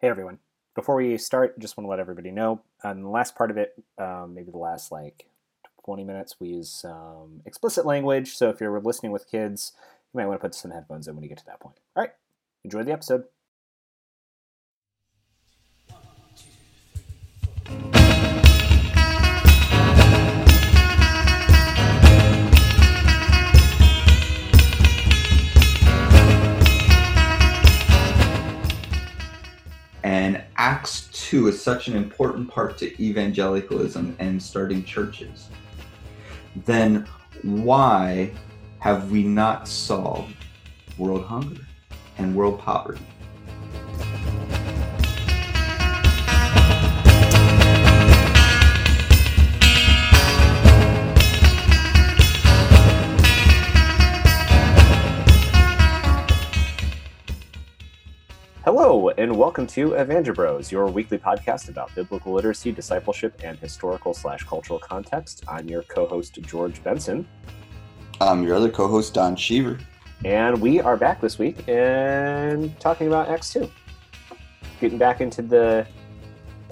Hey everyone. Before we start, just want to let everybody know on the last part of it, um, maybe the last like 20 minutes, we use some explicit language. So if you're listening with kids, you might want to put some headphones in when you get to that point. All right, enjoy the episode. Acts 2 is such an important part to evangelicalism and starting churches. Then why have we not solved world hunger and world poverty? Hello, and welcome to Evangelibros, your weekly podcast about biblical literacy, discipleship, and historical slash cultural context. I'm your co-host George Benson, I'm your other co host, Don Cheever. and we are back this week and talking about Acts two, getting back into the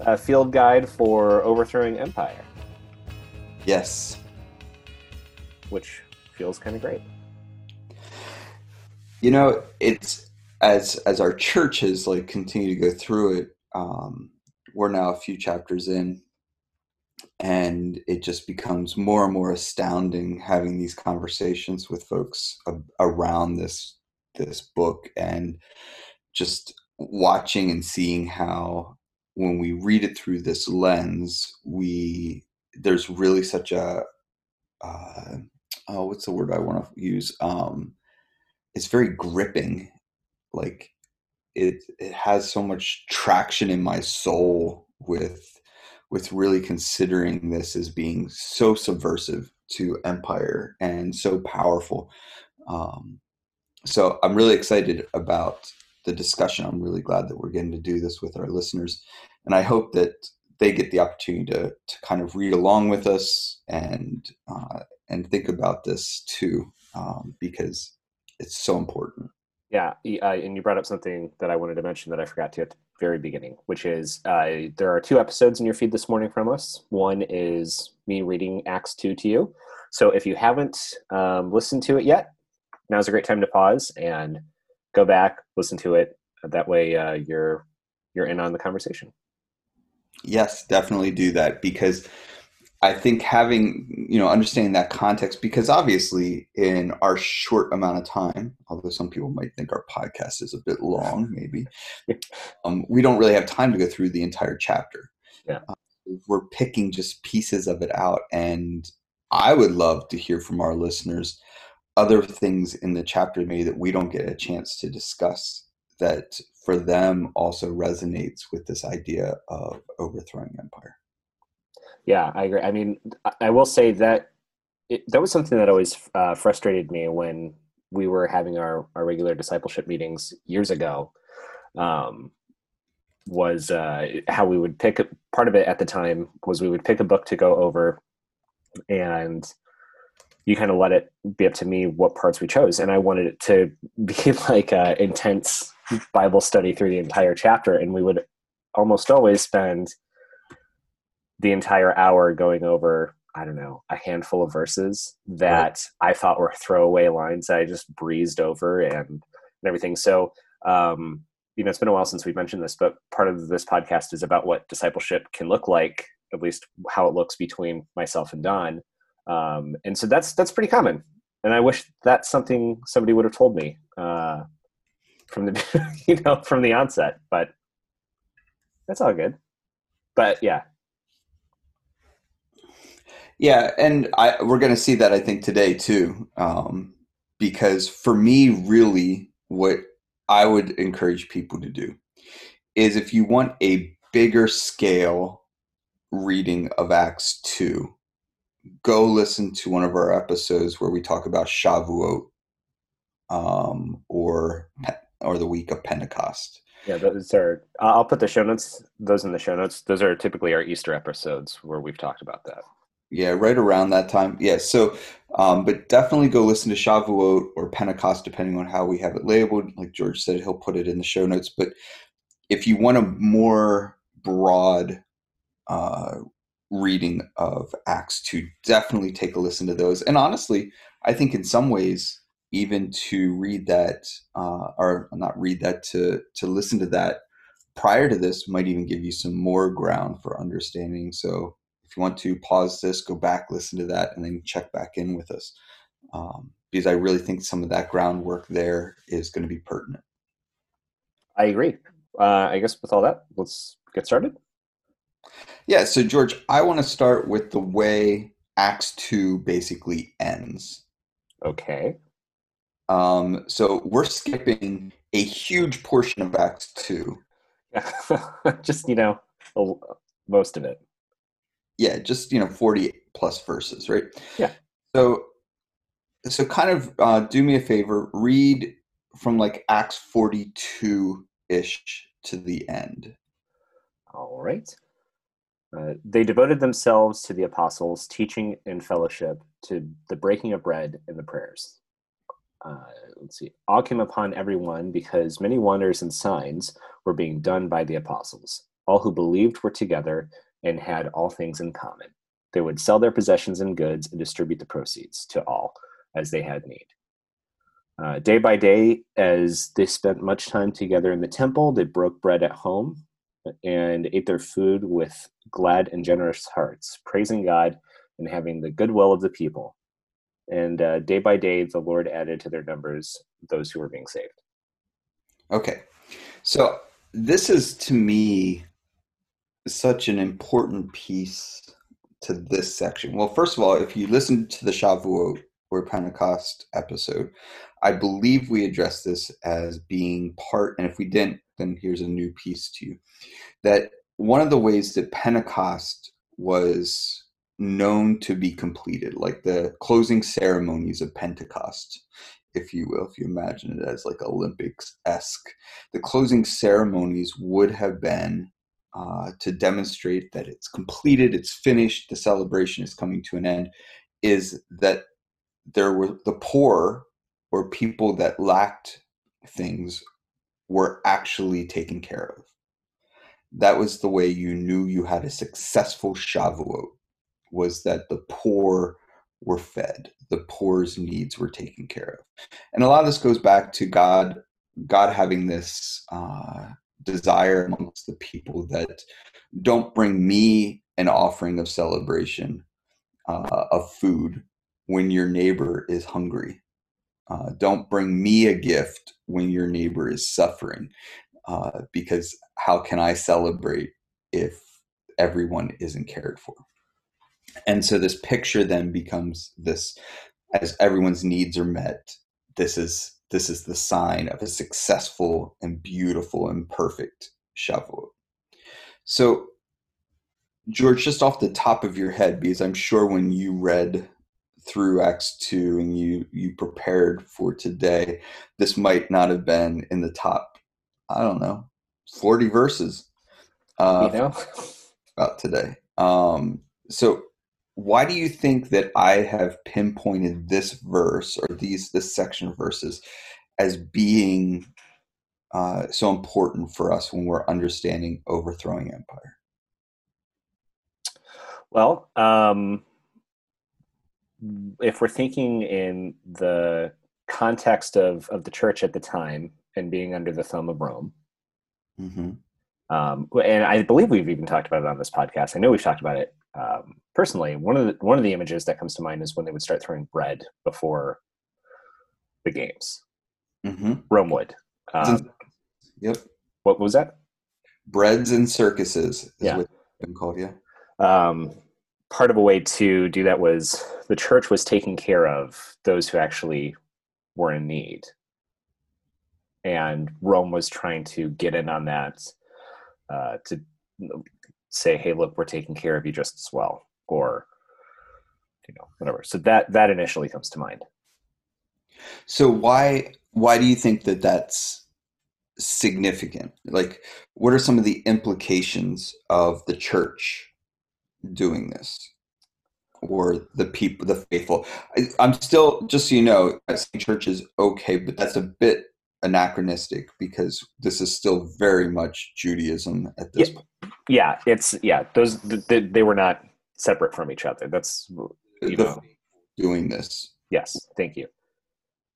uh, field guide for overthrowing empire, Yes. which feels kind of great. You know, it's as as our church has like continued to go through it, um, we're now a few chapters in, and it just becomes more and more astounding having these conversations with folks a- around this this book and just watching and seeing how when we read it through this lens we there's really such a uh, oh what's the word i want to use? Um it's very gripping like it it has so much traction in my soul with with really considering this as being so subversive to empire and so powerful. Um, so i'm really excited about the discussion. I'm really glad that we're getting to do this with our listeners and i hope that they get the opportunity to, to kind of read along with us and uh, and think about this too um, because it's so important Yeah, uh, and you brought up something that I wanted to mention that I forgot to at the very beginning, which is uh, there are two episodes in your feed this morning from us. One is me reading Acts 2 to you. So if you haven't um, listened to it yet, now's a great time to pause and go back, listen to it. That way uh, you're you're in on the conversation. Yes, definitely do that because I think having, you know, understanding that context, because obviously in our short amount of time, although some people might think our podcast is a bit long, maybe, um, we don't really have time to go through the entire chapter. Yeah. Uh, we're picking just pieces of it out. And I would love to hear from our listeners other things in the chapter maybe that we don't get a chance to discuss that for them also resonates with this idea of overthrowing empire. Yeah, I agree. I mean, I- will say that it, that was something that always uh, frustrated me when we were having our, our regular discipleship meetings years ago. Um, was uh, how we would pick part of it at the time was we would pick a book to go over, and you kind of let it be up to me what parts we chose, and I wanted it to be like an intense Bible study through the entire chapter, and we would almost always spend the entire hour going over I don't know a handful of verses that I thought were throwaway lines that I just breezed over and, and everything. So um, you know, it's been a while since we've mentioned this, but part of this podcast is about what discipleship can look like, at least how it looks between myself and Don. Um, and so that's that's pretty common. And I wish that's something somebody would have told me uh, from the you know from the onset. But that's all good. But yeah, Yeah, and I we're going to see that I think today too, um, because for me, really, what I would encourage people to do is if you want a bigger scale reading of Acts two, go listen to one of our episodes where we talk about Shavuot, um, or or the week of Pentecost. Yeah, those are. I'll put the show notes. Those in the show notes. Those are typically our Easter episodes where we've talked about that. Yeah, right around that time. Yeah, so, um, but definitely go listen to Shavuot or Pentecost, depending on how we have it labeled. Like George said, he'll put it in the show notes. But if you want a more broad uh, reading of Acts 2, definitely take a listen to those. And honestly, I think in some ways, even to read that, uh, or not read that, to, to listen to that prior to this might even give you some more ground for understanding. So if you want to pause this, go back, listen to that, and then check back in with us. Um, because I really think some of that groundwork there is going to be pertinent. I agree. Uh, I guess with all that, let's get started. Yeah, so George, I want to start with the way Acts 2 basically ends. Okay. Um, so we're skipping a huge portion of Acts 2. just, you know, most of it. Yeah, just, you know, 40 plus verses, right? Yeah. So, so kind of uh, do me a favor, read from like Acts 42 ish to the end. All right. Uh, they devoted themselves to the apostles' teaching and fellowship, to the breaking of bread and the prayers. Uh, let's see. All came upon everyone because many wonders and signs were being done by the apostles. All who believed were together and had all things in common. They would sell their possessions and goods and distribute the proceeds to all as they had need. Uh, day by day, as they spent much time together in the temple, they broke bread at home and ate their food with glad and generous hearts, praising God and having the goodwill of the people. And uh, day by day, the Lord added to their numbers those who were being saved. Okay. So, this is to me such an important piece to this section. Well, first of all, if you listen to the Shavuot or Pentecost episode, I believe we addressed this as being part, and if we didn't, then here's a new piece to you. That one of the ways that Pentecost was known to be completed, like the closing ceremonies of Pentecost, if you will, if you imagine it as like Olympics esque, the closing ceremonies would have been uh, to demonstrate that it's completed, it's finished, the celebration is coming to an end, is that there were the poor or people that lacked things were actually taken care of. That was the way you knew you had a successful Shavuot, was that the poor were fed, the poor's needs were taken care of. And a lot of this goes back to God, God having this uh, desire amongst the people that don't bring me an offering of celebration uh, of food when your neighbor is hungry. Uh, don't bring me a gift when your neighbor is suffering, uh, because how can I celebrate if everyone isn't cared for? And so this picture then becomes this as everyone's needs are met. This is this is the sign of a successful and beautiful and perfect Shavuot. So, George, just off the top of your head, because I'm sure when you read through Acts 2 and you you prepared for today, this might not have been in the top, I don't know, 40 verses uh, you know? about today. Um, so why do you think that I have pinpointed this verse or these this section of verses as being uh, so important for us when we're understanding overthrowing empire? Well, um, if we're thinking in the context of of the church at the time and being under the thumb of Rome, mm-hmm. um, and I believe we've even talked about it on this podcast. I know we've talked about it um, personally. One of the one of the images that comes to mind is when they would start throwing bread before the games. Mm-hmm. Rome would. Um, yep. What was that? Breads and circuses. yeah. been called. Yeah. Um, part of a way to do that was the church was taking care of those who actually were in need. And Rome was trying to get in on that uh, to say, hey, look, we're taking care of you just as well. Or, you know, whatever. So that that initially comes to mind. So why why do you think that that's significant? Like, what are some of the implications of the church doing this or the people the faithful I, am still just so you know i think church is okay but that's a bit anachronistic because this is still very much Judaism at this Yeah. point. Yeah it's yeah those they, they were not separate from each other that's you know doing this. yes thank you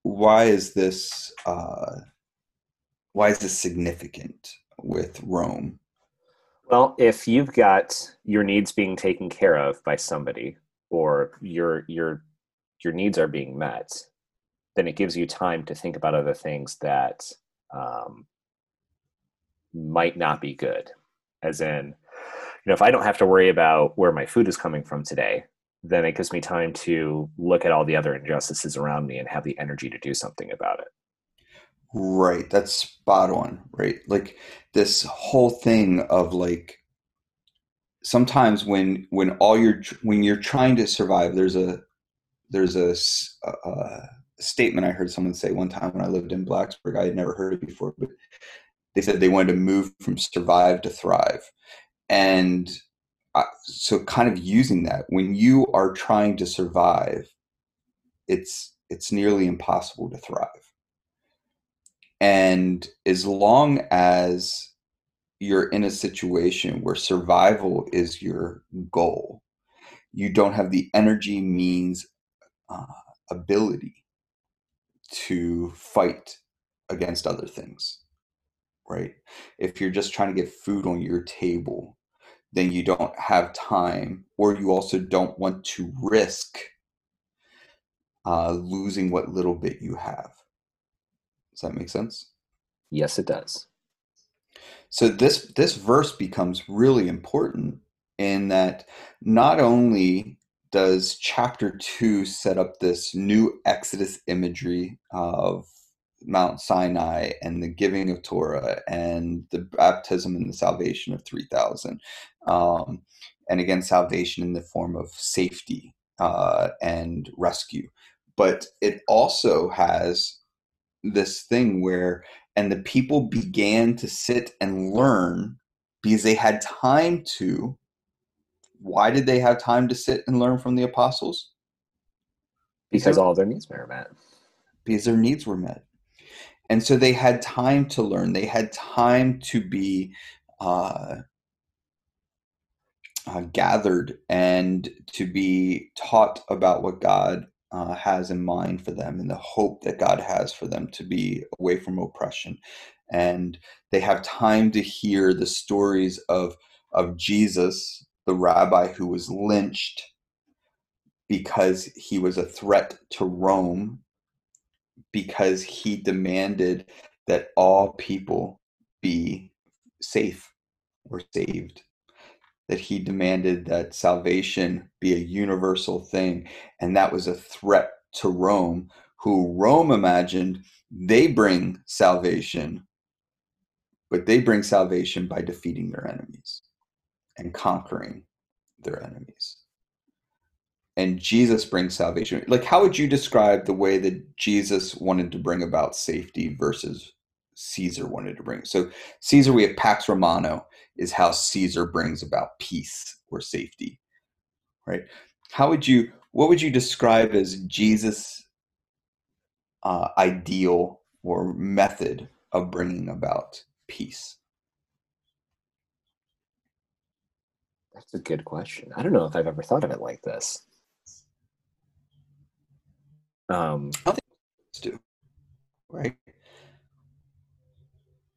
Why is this? Uh, why is this significant with Rome? well if you've got your needs being taken care of by somebody or your your your needs are being met then it gives you time to think about other things that um, might not be good as in you know if i don't have to worry about where my food is coming from today then it gives me time to look at all the other injustices around me and have the energy to do something about it Right, that's spot on. Right, like this whole thing of like sometimes when when all you're when you're trying to survive, there's a there's a statement I heard someone say one time when I lived in Blacksburg. I had never heard it before, but they said they wanted to move from survive to thrive, and so kind of using that when you are trying to survive, it's it's nearly impossible to thrive. And as long as you're in a situation where survival is your goal, you don't have the energy, means, uh, ability to fight against other things, right? If you're just trying to get food on your table, then you don't have time, or you also don't want to risk uh, losing what little bit you have. Does that make sense? yes it does So this this verse becomes really important in that not only does chapter 2 set up this new exodus imagery of Mount Sinai and the giving of Torah and the baptism and the salvation of 3000 um, and again salvation in the form of safety uh, and rescue. But it also has this thing where and the people began to sit and learn because they had time to. Why did they have time to sit and learn from the apostles? Because all their needs were met. Because their needs were met and so they had time to learn. They had time to be uh, uh, gathered and to be taught about what god uh, has in mind for them and the hope that god has for them to be away from oppression. And they have time to hear the stories of of jesus the rabbi who was lynched because he was a threat to rome because he demanded that all people be safe or saved. That he demanded that salvation be a universal thing. And that was a threat to Rome, who Rome imagined they bring salvation, but they bring salvation by defeating their enemies and conquering their enemies and Jesus brings salvation. Like, how would you describe the way that Jesus wanted to bring about safety versus Caesar wanted to bring? So, Caesar, we have Pax Romana, is how Caesar brings about peace or safety, right? How would you, what would you describe as Jesus' uh, ideal or method of bringing about peace? That's a good question. I don't know if I've ever thought of it like this. Um, I think we do right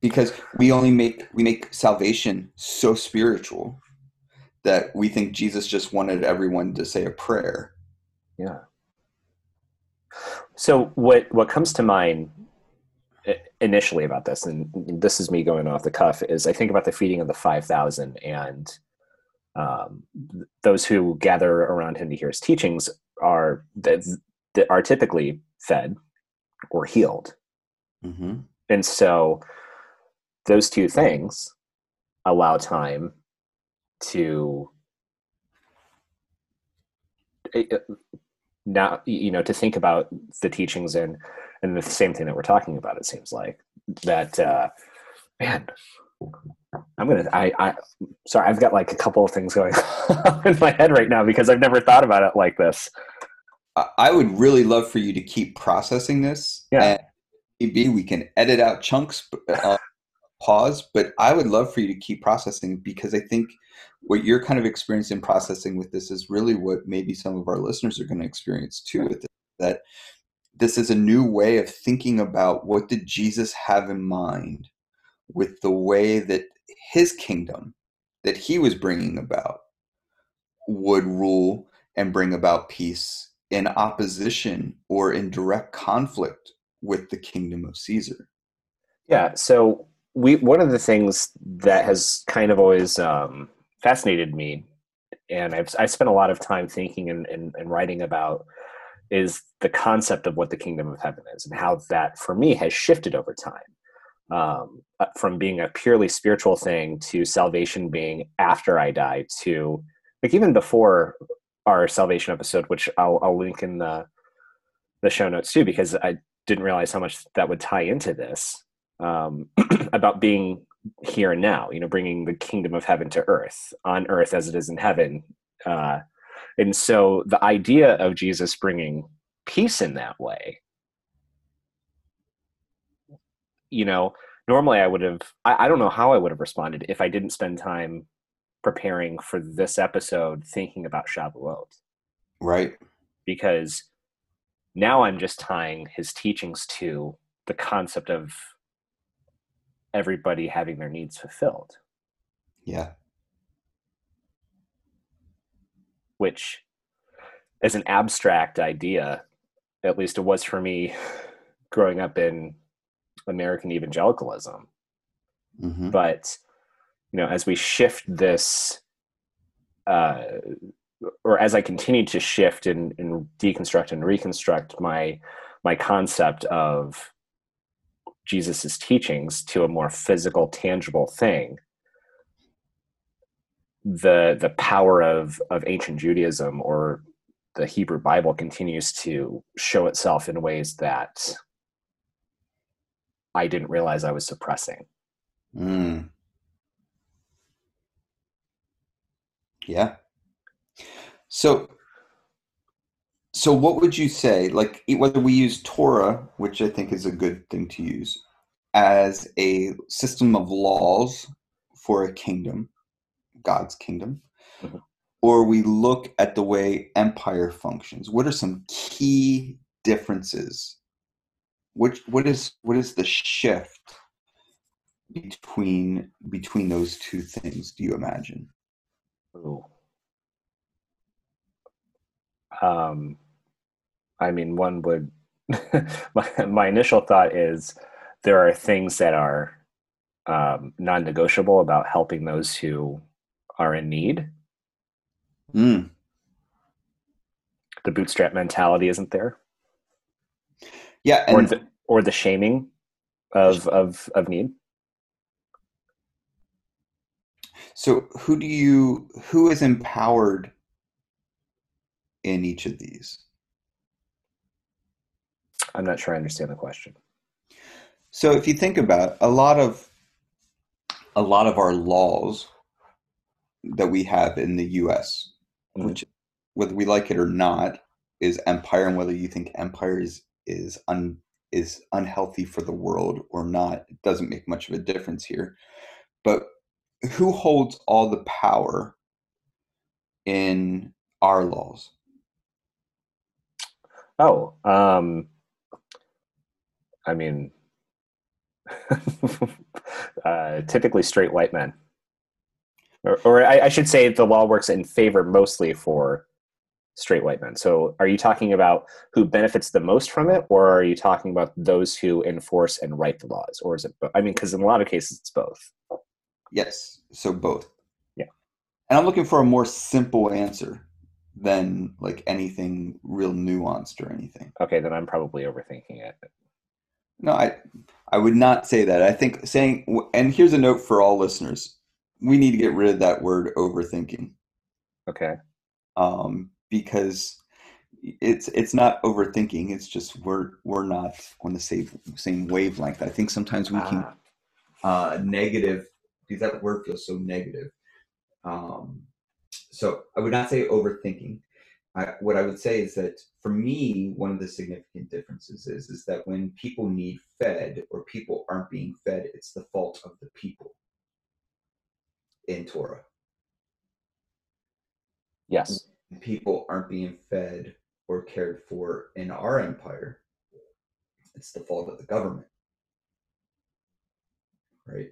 because we only make we make salvation so spiritual that we think jesus just wanted everyone to say a prayer yeah. So what what comes to mind initially about this, and this is me going off the cuff, is I think about the feeding of the five thousand and um, those who gather around him to hear his teachings are that, are typically fed or healed. mm-hmm. And so those two things allow time to eh, eh, now you know to think about the teachings and and the same thing that we're talking about it seems like that uh man i'm gonna i i sorry i've got like a couple of things going on in my head right now because i've never thought about it like this I, would really love for you to keep processing this Yeah. and be, we can edit out chunks, uh, pause. But I would love for you to keep processing because I think what you're kind of experiencing processing with this is really what maybe some of our listeners are going to experience too with it. That this is a new way of thinking about what did Jesus have in mind with the way that his kingdom that he was bringing about would rule and bring about peace in opposition or in direct conflict with the kingdom of Caesar. Yeah. So we one of the things that has kind of always um, fascinated me, and I've I spent a lot of time thinking and, and, and writing about is the concept of what the kingdom of heaven is and how that for me has shifted over time um, uh, from being a purely spiritual thing to salvation being after I die to like even before our salvation episode, which I'll, I'll link in the the show notes too, because I didn't realize how much that would tie into this um, about being here and now. You know, bringing the kingdom of heaven to earth on earth as it is in heaven. Uh, and so the idea of Jesus bringing peace in that way, you know, normally I would have, I, I don't know how I would have responded if I didn't spend time preparing for this episode thinking about Shavuot. Right. Because now I'm just tying his teachings to the concept of everybody having their needs fulfilled. Yeah. Which is an abstract idea, at least it was for me growing up in American evangelicalism. Mm-hmm. But you know, as we shift this, uh, or as I continue to shift and, and deconstruct and reconstruct my my concept of Jesus's teachings to a more physical, tangible thing, the the power of of ancient Judaism or the Hebrew Bible continues to show itself in ways that I didn't realize I was suppressing. Mm. Yeah. So, so what would you say? Like whether we use Torah, which I think is a good thing to use, as a system of laws for a kingdom, God's kingdom, mm-hmm. or we look at the way empire functions. What are some key differences? Which what is what is the shift between between those two things? Do you imagine? Ooh. Um, I mean, one would. my, my initial thought is there are things that are um, non-negotiable about helping those who are in need. Mm. The bootstrap mentality isn't there. Yeah, or the or the shaming of of of need. So who do you who is empowered in each of these? I'm not sure I understand the question. So if you think about a lot of a lot of our laws that we have in the US, mm-hmm. which whether we like it or not, is empire and whether you think empire is is un is unhealthy for the world or not, it doesn't make much of a difference here. But who holds all the power in our laws? Oh, um, I mean, uh, typically straight white men. Or, or I, I, should say the law works in favor mostly for straight white men. So are you talking about who benefits the most from it, or are you talking about those who enforce and write the laws? Or is it, I mean, because in a lot of cases it's both. Yes. So both. Yeah. And I'm looking for a more simple answer than like anything real nuanced or anything. Okay, then I'm probably overthinking it. No, I I would not say that. I think saying and here's a note for all listeners. We need to get rid of that word overthinking. Okay. Um because it's it's not overthinking. It's just we're we're not on the same same wavelength. I think sometimes we ah. can uh negative because that word feels so negative. Um, so I would not say overthinking. I, what I would say is that for me, one of the significant differences is is that when people need fed or people aren't being fed, it's the fault of the people in Torah. Yes. People aren't being fed or cared for in our empire, it's the fault of the government. Right?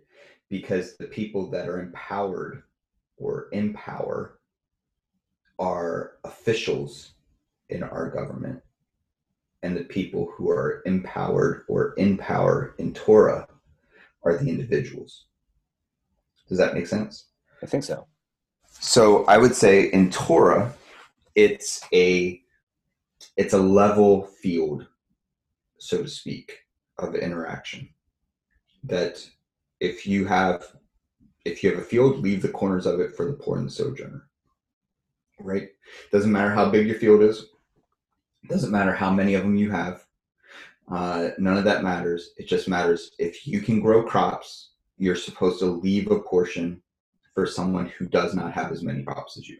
Because the people that are empowered or in power are officials in our government and the people who are empowered or in power in Torah are the individuals. Does that make sense? I think so. So I would say in Torah, it's a it's a level field, so to speak, of interaction. That if you have if you have a field, leave the corners of it for the poor and the sojourner right? Doesn't matter how big your field is. Doesn't matter how many of them you have. Uh, none of that matters. It just matters if you can grow crops, you're supposed to leave a portion for someone who does not have as many crops as you.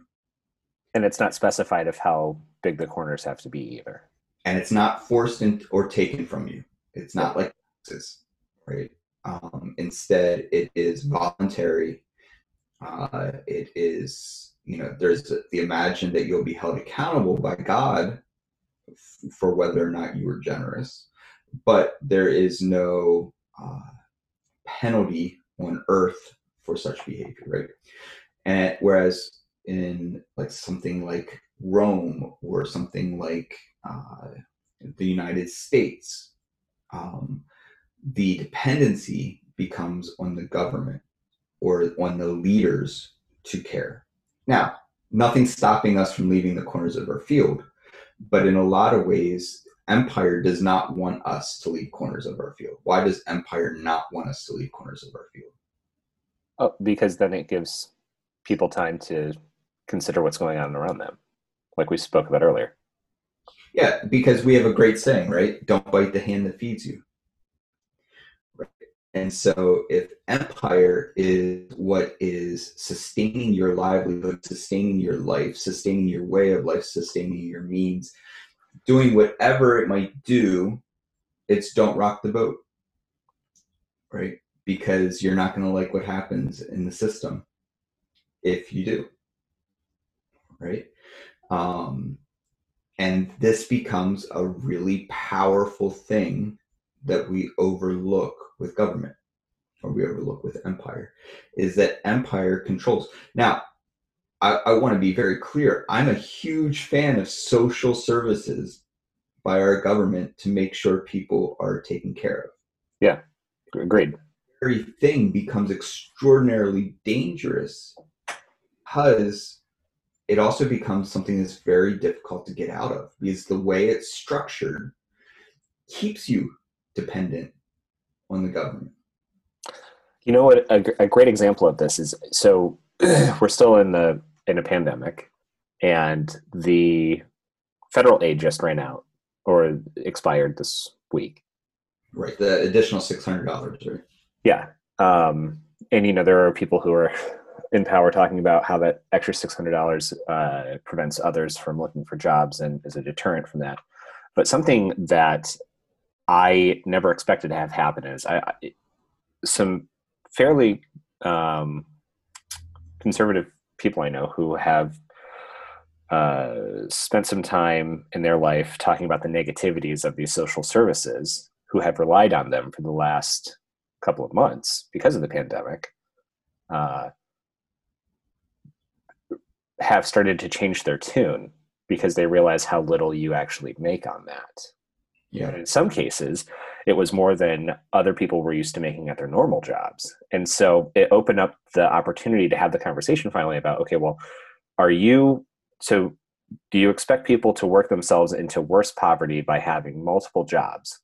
And it's not specified of how big the corners have to be either. And it's not forced in, or taken from you. It's not like taxes, right? Um, instead, it is voluntary. Uh, it is you know there's the imagine that you'll be held accountable by god f- for whether or not you were generous but there is no uh, penalty on earth for such behavior right and whereas in like something like rome or something like uh, the united states um, the dependency becomes on the government or on the leaders to care now, nothing's stopping us from leaving the corners of our field, but in a lot of ways, Empire does not want us to leave corners of our field. Why does Empire not want us to leave corners of our field? Oh, because then it gives people time to consider what's going on around them, like we spoke about earlier. Yeah, because we have a great saying, right? Don't bite the hand that feeds you. And so, if empire is what is sustaining your livelihood, sustaining your life, sustaining your way of life, sustaining your means, doing whatever it might do, it's don't rock the boat, right? Because you're not going to like what happens in the system if you do, right? Um, and this becomes a really powerful thing that we overlook with government or we overlook with empire is that empire controls. Now, I, I want to be very clear. I'm a huge fan of social services by our government to make sure people are taken care of. Yeah, agreed. Every thing becomes extraordinarily dangerous because it also becomes something that's very difficult to get out of because the way it's structured keeps you dependent on the government. You know what? A, a great example of this is so we're still in the in a pandemic, and the federal aid just ran out or expired this week. Right, the additional six hundred dollars. Right? Yeah, um, and you know there are people who are in power talking about how that extra six hundred dollars uh, prevents others from looking for jobs and is a deterrent from that. But something that I never expected to have happen is I, I some fairly um, conservative people I know who have uh, spent some time in their life talking about the negativities of these social services, who have relied on them for the last couple of months because of the pandemic, uh, have started to change their tune because they realize how little you actually make on that. In some cases, it was more than other people were used to making at their normal jobs. And so it opened up the opportunity to have the conversation finally about okay, well, are you so do you expect people to work themselves into worse poverty by having multiple jobs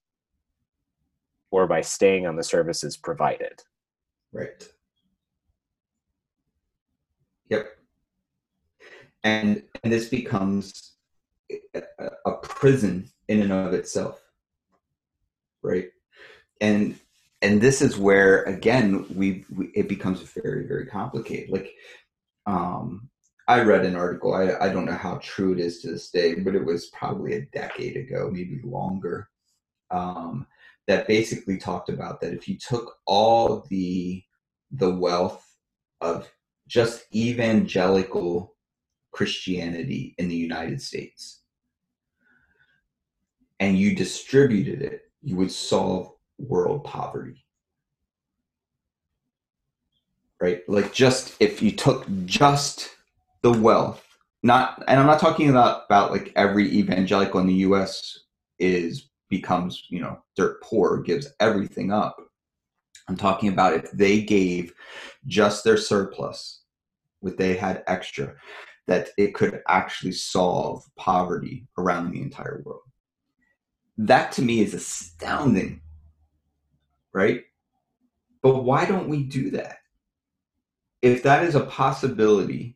or by staying on the services provided? Right. Yep. And and this becomes a prison in and of itself right and and this is where again we, we it becomes very very complicated like um I read an article. I, I don't know how true it is to this day, but it was probably a decade ago, maybe longer, um, that basically talked about that if you took all the the wealth of just evangelical Christianity in the United States and you distributed it, you would solve world poverty right? Like just if you took just the wealth, not and I'm not talking about about like every evangelical in the US is becomes, you know, dirt poor, gives everything up. I'm talking about if they gave just their surplus, what they had extra, that it could actually solve poverty around the entire world. That to me is astounding, right? But why don't we do that? if that is a possibility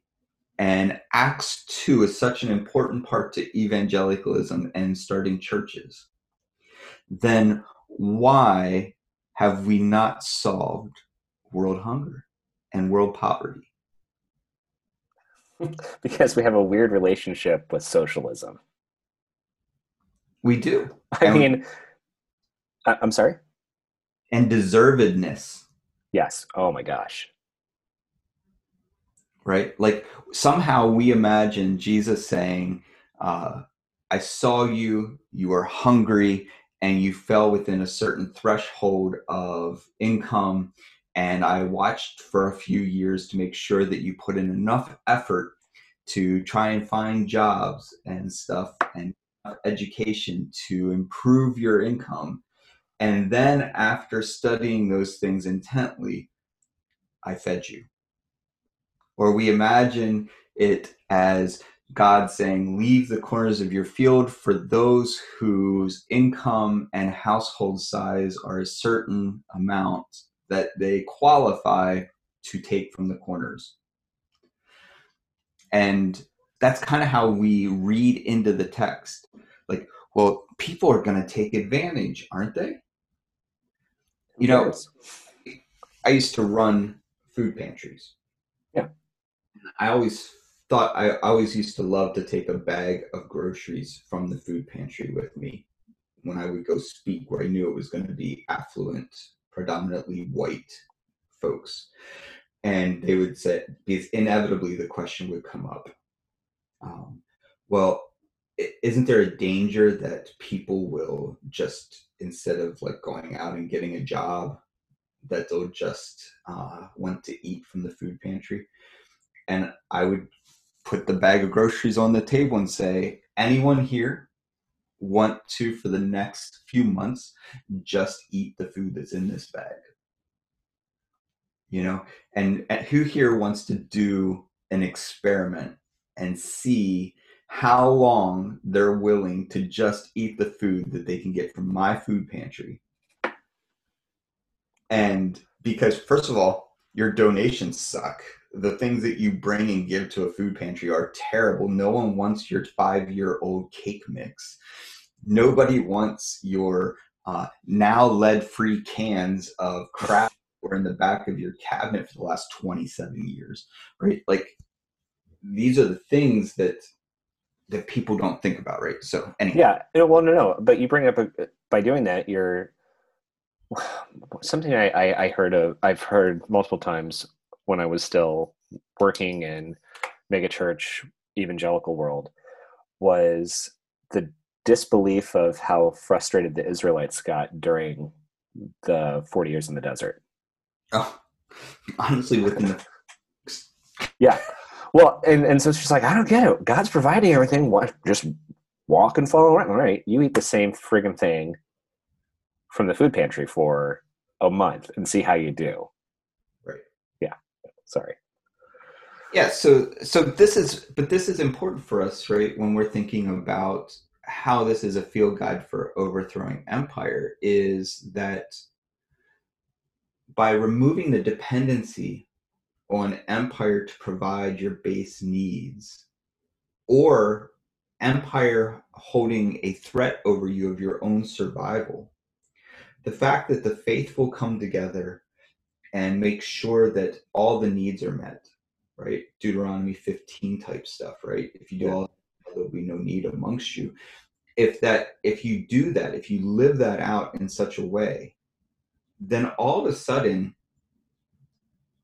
and acts 2 is such an important part to evangelicalism and starting churches then why have we not solved world hunger and world poverty because we have a weird relationship with socialism we do i and mean i'm sorry and deservedness yes oh my gosh right? Like somehow we imagine Jesus saying, uh, I saw you, you were hungry, and you fell within a certain threshold of income. And I watched for a few years to make sure that you put in enough effort to try and find jobs and stuff and education to improve your income. And then after studying those things intently, I fed you or we imagine it as God saying, Leave the corners of your field for those whose income and household size are a certain amount that they qualify to take from the corners. And that's kind of how we read into the text. Like, well, people are going to take advantage, aren't they? You know, I used to run food pantries. Yeah. I always thought I always used to love to take a bag of groceries from the food pantry with me when I would go speak where I knew it was going to be affluent, predominantly white folks. And they would say, because inevitably the question would come up um, well, isn't there a danger that people will just, instead of like going out and getting a job, that they'll just uh, want to eat from the food pantry? and I would put the bag of groceries on the table and say, anyone here want to, for the next few months, just eat the food that's in this bag? You know, and, and who here wants to do an experiment and see how long they're willing to just eat the food that they can get from my food pantry? And because, first of all, your donations suck the things that you bring and give to a food pantry are terrible. No one wants your five year old cake mix. Nobody wants your uh, now lead free cans of crap or in the back of your cabinet for the last 27 years, right? Like these are the things that that people don't think about, right? So anyway. Yeah. Eh, well, no, no. But you bring up a, by doing that, you're something I, I, I heard of. I've heard multiple times when I was still working in megachurch evangelical world was the disbelief of how frustrated the Israelites got during the 40 years in the desert. Oh, honestly, within the. yeah. Well, and, and so she's like, I don't get it. God's providing everything. What? Just walk and follow around. All right. You eat the same friggin' thing from the food pantry for a month and see how you do. Right. Yeah. Sorry. Yeah, so so this is but this is important for us, right? When we're thinking about how this is a field guide for overthrowing empire is that by removing the dependency on empire to provide your base needs or empire holding a threat over you of your own survival the fact that the faithful come together and make sure that all the needs are met right? Deuteronomy 15 type stuff, right? If you do Yeah. all there'll be no need amongst you. If that if you do that, if you live that out in such a way, then all of a sudden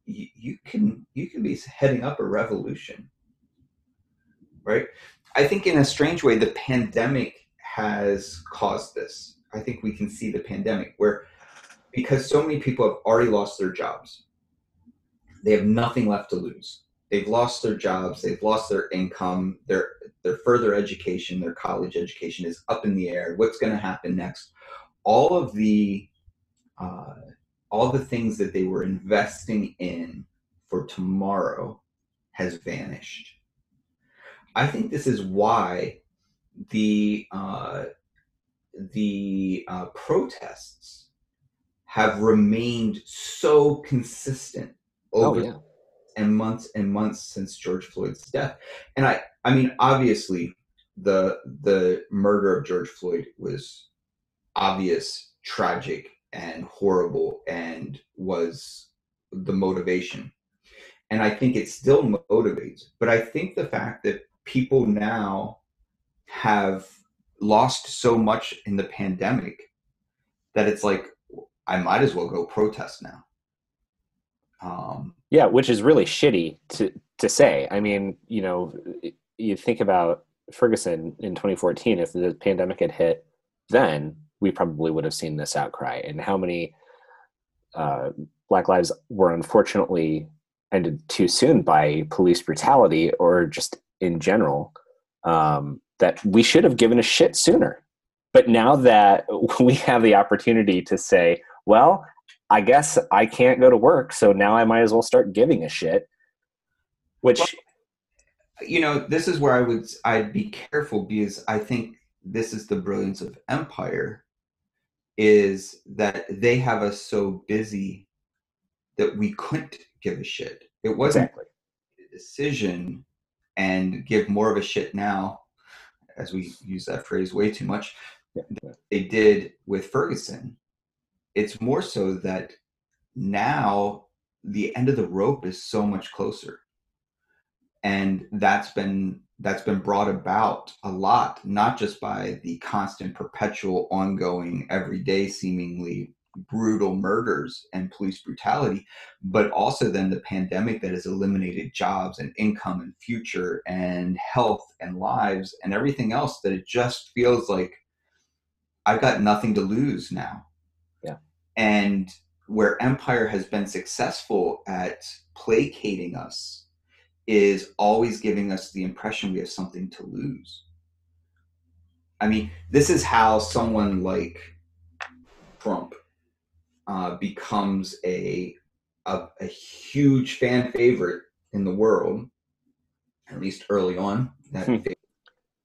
you, can you can be heading up a revolution. Right? I think in a strange way the pandemic has caused this. I think we can see the pandemic where because so many people have already lost their jobs. They have nothing left to lose. They've lost their jobs, they've lost their income, their their further education, their college education is up in the air. What's going to happen next? All of the uh, all the things that they were investing in for tomorrow has vanished. I think this is why the uh, the uh, protests have remained so consistent Oh over yeah. and months and months since George Floyd's death. And I, I mean, obviously, the the murder of George Floyd was obvious, tragic, and horrible, and was the motivation. And I think it still motivates. But I think the fact that people now have lost so much in the pandemic that it's like I might as well go protest now. Um, Yeah, which is really shitty to to say. I mean, you know, you think about Ferguson in 2014. If the pandemic had hit then, we probably would have seen this outcry. And how many uh, Black lives were unfortunately ended too soon by police brutality or just in general um, that we should have given a shit sooner. But now that we have the opportunity to say, well, I guess I can't go to work, so now I might as well start giving a shit. Which you know this is where i would i'd be careful because i think this is the brilliance of empire is that they have us so busy that we couldn't give a shit. It wasn't exactly. a decision and give more of a shit now as we use that phrase way too much Yeah, they did with ferguson. It's more so that now the end of the rope is so much closer. And that's been that's been brought about a lot not just by the constant perpetual ongoing everyday seemingly brutal murders and police brutality but also then the pandemic that has eliminated jobs and income and future and health and lives and everything else that it just feels like i've got nothing to lose now Yeah. and where empire has been successful at placating us is always giving us the impression we have something to lose. I mean, this is how someone like Trump uh, becomes a, a a huge fan favorite in the world, at least early on. That Hmm.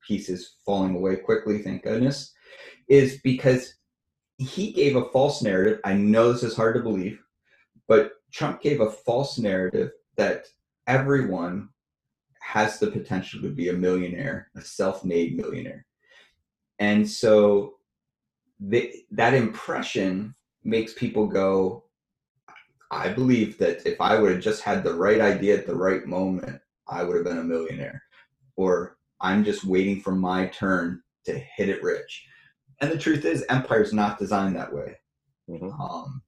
piece is falling away quickly, thank goodness. Is because he gave a false narrative. I know this is hard to believe, but Trump gave a false narrative that everyone has the potential to be a millionaire, a self-made millionaire. And so the, that impression makes people go, I believe that if I would have just had the right idea at the right moment, I would have been a millionaire. Or I'm just waiting for my turn to hit it rich. And the truth is, Empire's not designed that way. Mhm. Um,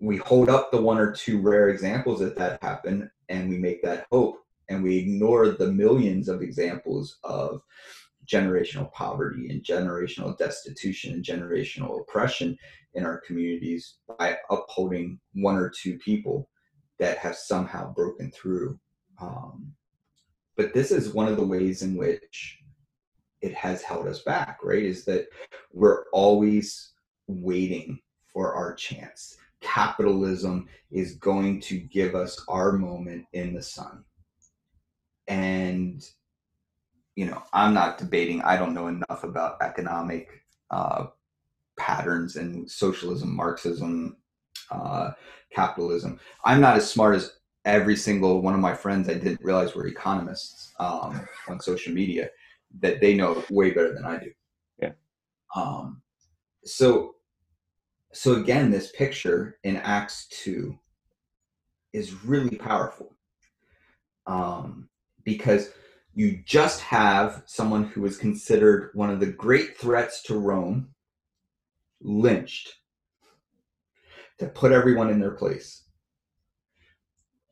we hold up the one or two rare examples that that happen and we make that hope and we ignore the millions of examples of generational poverty and generational destitution and generational oppression in our communities by upholding one or two people that have somehow broken through. Um, but this is one of the ways in which it has held us back right? Is that we're always waiting for our chance capitalism is going to give us our moment in the sun. And, you know, I'm not debating, I don't know enough about economic uh, patterns and socialism, Marxism, uh, capitalism. I'm not as smart as every single one of my friends I didn't realize were economists um, on social media that they know way better than I do. Yeah. Um, so so again this picture in acts 2 is really powerful um, because you just have someone who is considered one of the great threats to Rome lynched to put everyone in their place.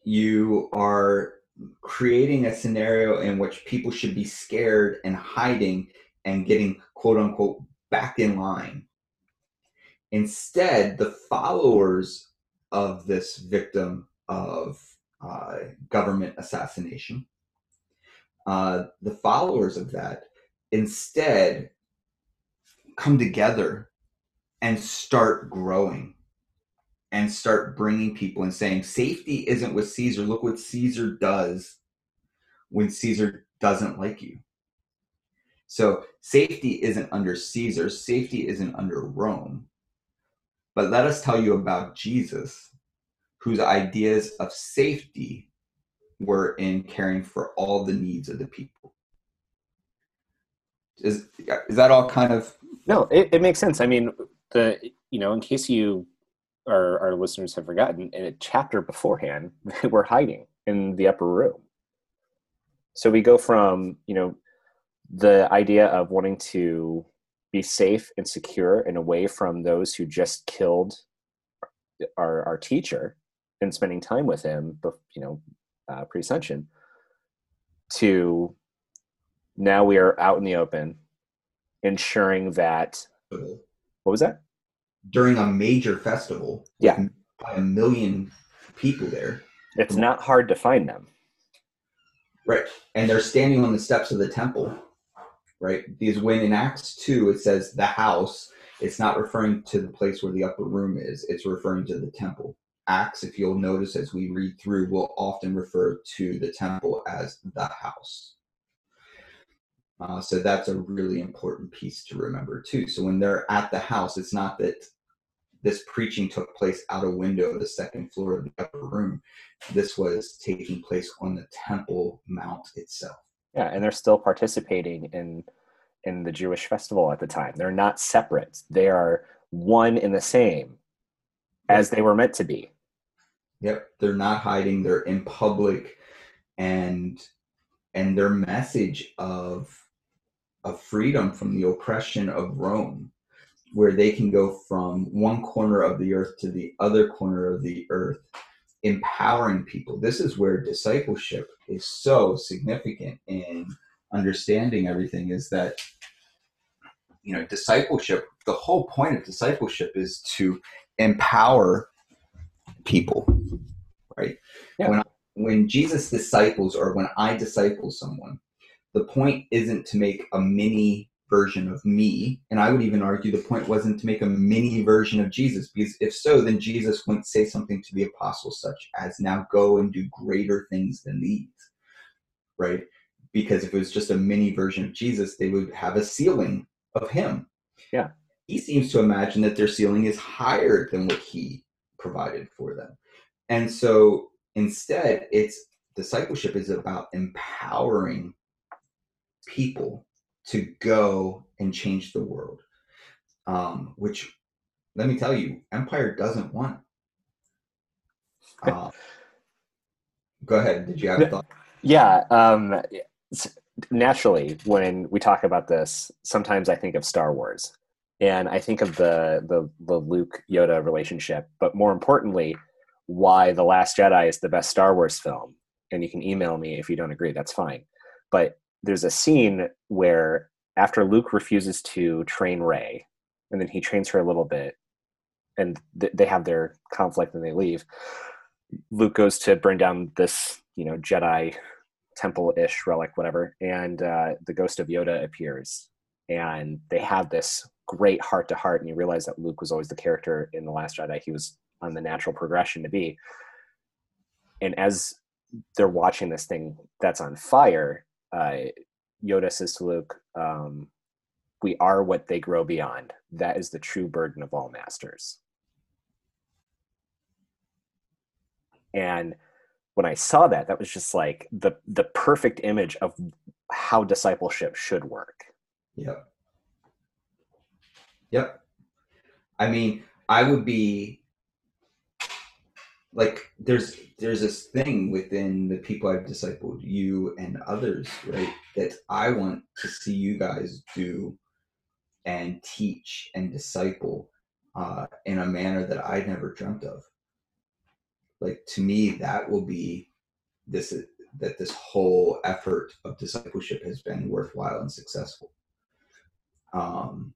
You are creating a scenario in which people should be scared and hiding and getting quote unquote back in line. Instead, the followers of this victim of uh, government assassination, uh, the followers of that instead come together and start growing and start bringing people and saying safety isn't with Caesar. Look what Caesar does when Caesar doesn't like you. So safety isn't under Caesar, safety isn't under Rome. But let us tell you about Jesus, whose ideas of safety were in caring for all the needs of the people. Is is that all kind of no? It, it makes sense. I mean, the you know, in case you our, our listeners have forgotten, in a chapter beforehand, we're hiding in the upper room. So we go from, you know, the idea of wanting to be safe and secure and away from those who just killed our, our teacher and spending time with him, you know, uh, pre-ascension, to now we are out in the open, ensuring that. What was that? during a major festival. Yeah. By a million people there. It's not hard to find them. Right. And they're standing on the steps of the temple. Right. Because when in Acts 2 it says the house, it's not referring to the place where the upper room is, it's referring to the temple. Acts, if you'll notice as we read through, will often refer to the temple as the house. Uh, so that's a really important piece to remember too. So when they're at the house, it's not that this preaching took place out a window of the second floor of the upper room. This was taking place on the Temple Mount itself. Yeah, and they're still participating in in the Jewish festival at the time. They're not separate. They are one in the same as they were meant to be. Yep, they're not hiding. They're in public and and their message of of freedom from the oppression of Rome where they can go from one corner of the earth to the other corner of the earth, empowering people. This is where discipleship is so significant in understanding everything is that you know discipleship the whole point of discipleship is to empower people right yeah. when when jesus disciples or when i disciple someone the point isn't to make a mini version of me. And I would even argue the point wasn't to make a mini version of Jesus, because if so, then Jesus wouldn't say something to the apostles such as, now go and do greater things than these, right? Because if it was just a mini version of Jesus, they would have a ceiling of him. Yeah. He seems to imagine that their ceiling is higher than what he provided for them. And so instead, it's discipleship is about empowering people to go and change the world. Um, which, let me tell you, Empire doesn't want. Uh, go ahead. Did you have a thought? Yeah. Um, naturally, when we talk about this, sometimes I think of Star Wars, and I think of the the, the Luke Yoda relationship. But more importantly, why the Last Jedi is the best Star Wars film. And you can email me if you don't agree. That's fine. But there's a scene where after Luke refuses to train Rey, and then he trains her a little bit, and th- they have their conflict and they leave. Luke goes to bring down this, you know, Jedi temple-ish relic, whatever, and uh, the ghost of Yoda appears, and they have this great heart-to-heart, and you realize that Luke was always the character in the Last Jedi. He was on the natural progression to be, and as they're watching this thing that's on fire, uh, Yoda says to Luke, um, "We are what they grow beyond. That is the true burden of all masters." And when I saw that, that was just like the the perfect image of how discipleship should work. Yep. Yep. I mean, I would be like there's there's this thing within the people I've discipled, you and others, right? That I want to see you guys do and teach and disciple uh, in a manner that I'd never dreamt of. Like to me, that will be this that this whole effort of discipleship has been worthwhile and successful. Um,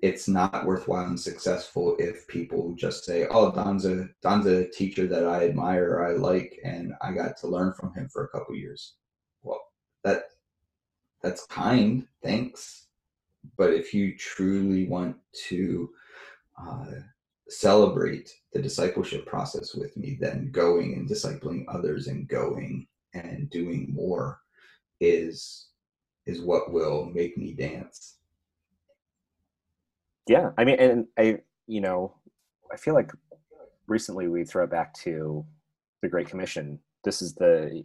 it's not worthwhile and successful if people just say, "Oh, Don's a Don's a teacher that I admire I like, and I got to learn from him for a couple years." Well, that that's kind, thanks. But if you truly want to uh, celebrate the discipleship process with me, then going and discipling others and going and doing more is is what will make me dance yeah i mean and i you know i feel like recently we throw it back to the great commission. This is the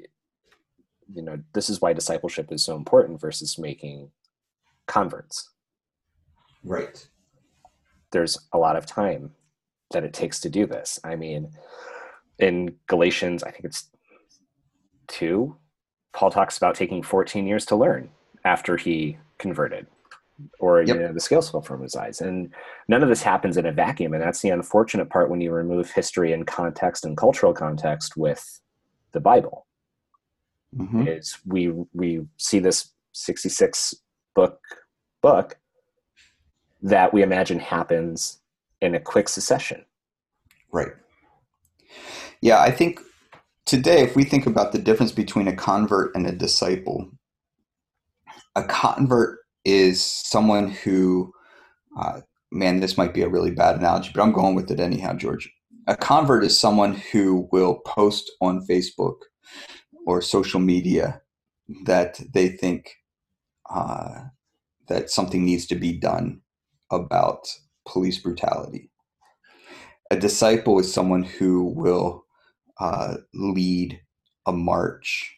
you know this is why discipleship is so important versus making converts. Right. There's a lot of time that it takes to do this. I mean in galatians i think it's 2 paul talks about taking 14 years to learn after he converted or yep. you know the scales fell from his eyes and none of this happens in a vacuum and that's the unfortunate part when you remove history and context and cultural context with the bible mm-hmm. is we we see this 66 book book that we imagine happens in a quick succession right yeah i think today if we think about the difference between a convert and a disciple a convert is someone who, uh, man, this might be a really bad analogy, but I'm going with it anyhow, George. A convert is someone who will post on Facebook or social media that they think uh, that something needs to be done about police brutality. A disciple is someone who will uh, lead a march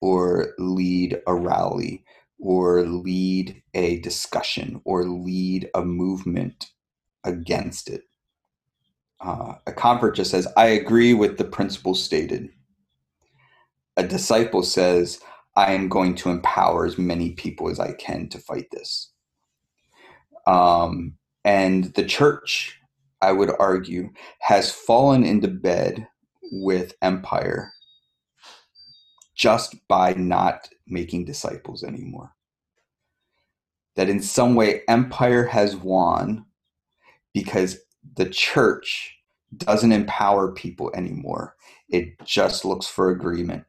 or lead a rally or lead a discussion or lead a movement against it. Uh, a convert just says, I agree with the principles stated. A disciple says, I am going to empower as many people as I can to fight this. Um, and the church, I would argue, has fallen into bed with empire just by not making disciples anymore. That in some way empire has won because the church doesn't empower people anymore. It just looks for agreement.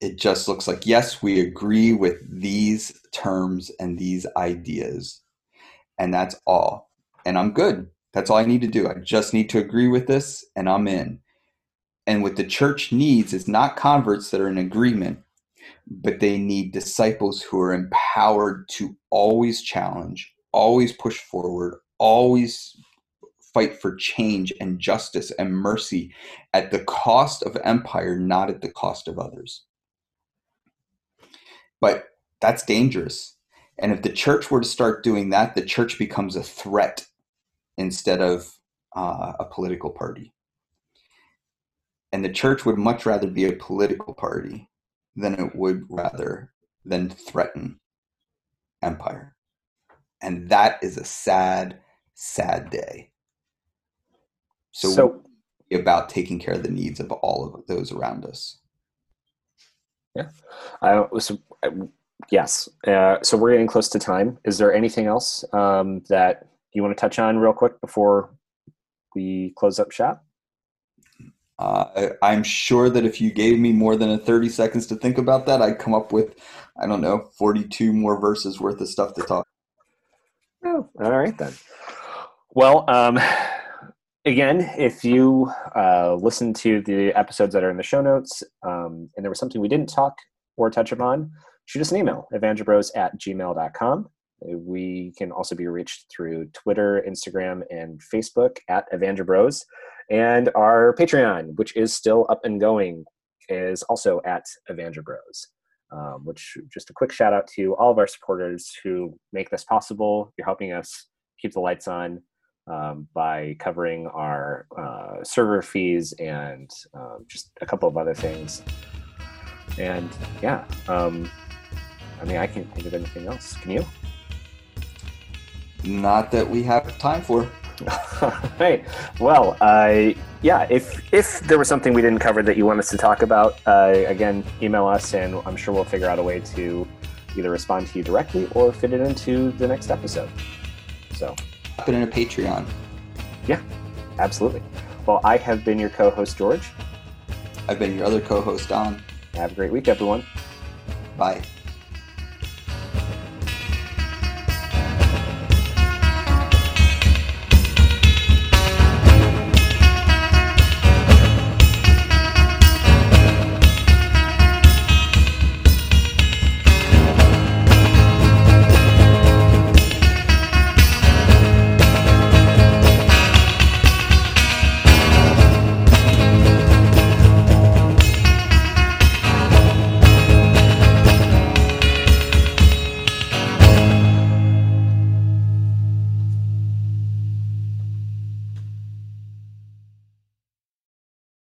It just looks like, yes, we agree with these terms and these ideas. And that's all. And I'm good. That's all I need to do. I just need to agree with this and I'm in. And what the church needs is not converts that are in agreement, but they need disciples who are empowered to always challenge, always push forward, always fight for change and justice and mercy at the cost of empire, not at the cost of others. But that's dangerous. And if the church were to start doing that, the church becomes a threat instead of uh, a political party. And the church would much rather be a political party than it would rather than threaten empire. And that is a sad, sad day. So, so about taking care of the needs of all of those around us. Yeah. I, so, yes. Uh, so we're getting close to time. Is there anything else um, that you want to touch on real quick before we close up shop? Uh, I, am sure that if you gave me more than a 30 seconds to think about that, I'd come up with, I don't know, 42 more verses worth of stuff to talk. Oh, all right then. Well, um, again, if you uh, listen to the episodes that are in the show notes um, and there was something we didn't talk or touch upon, shoot us an email, evangelibros at gmail.com. We can also be reached through Twitter, Instagram, and Facebook at evangelibros. And our Patreon, which is still up and going, is also at Evangel Bros. Um, which just a quick shout out to all of our supporters who make this possible. You're helping us keep the lights on. um, by covering our uh, server fees and um, just a couple of other things. And yeah, um, I mean, I can't think of anything else. Can you? Not that we have time for. right. Well, uh, yeah. If if there was something we didn't cover that you want us to talk about, uh, again, email us, and I'm sure we'll figure out a way to either respond to you directly or fit it into the next episode. So, put in a Patreon. Yeah, absolutely. Well, I have been your co-host George. I've been your other co-host Don. Have a great week, everyone. Bye.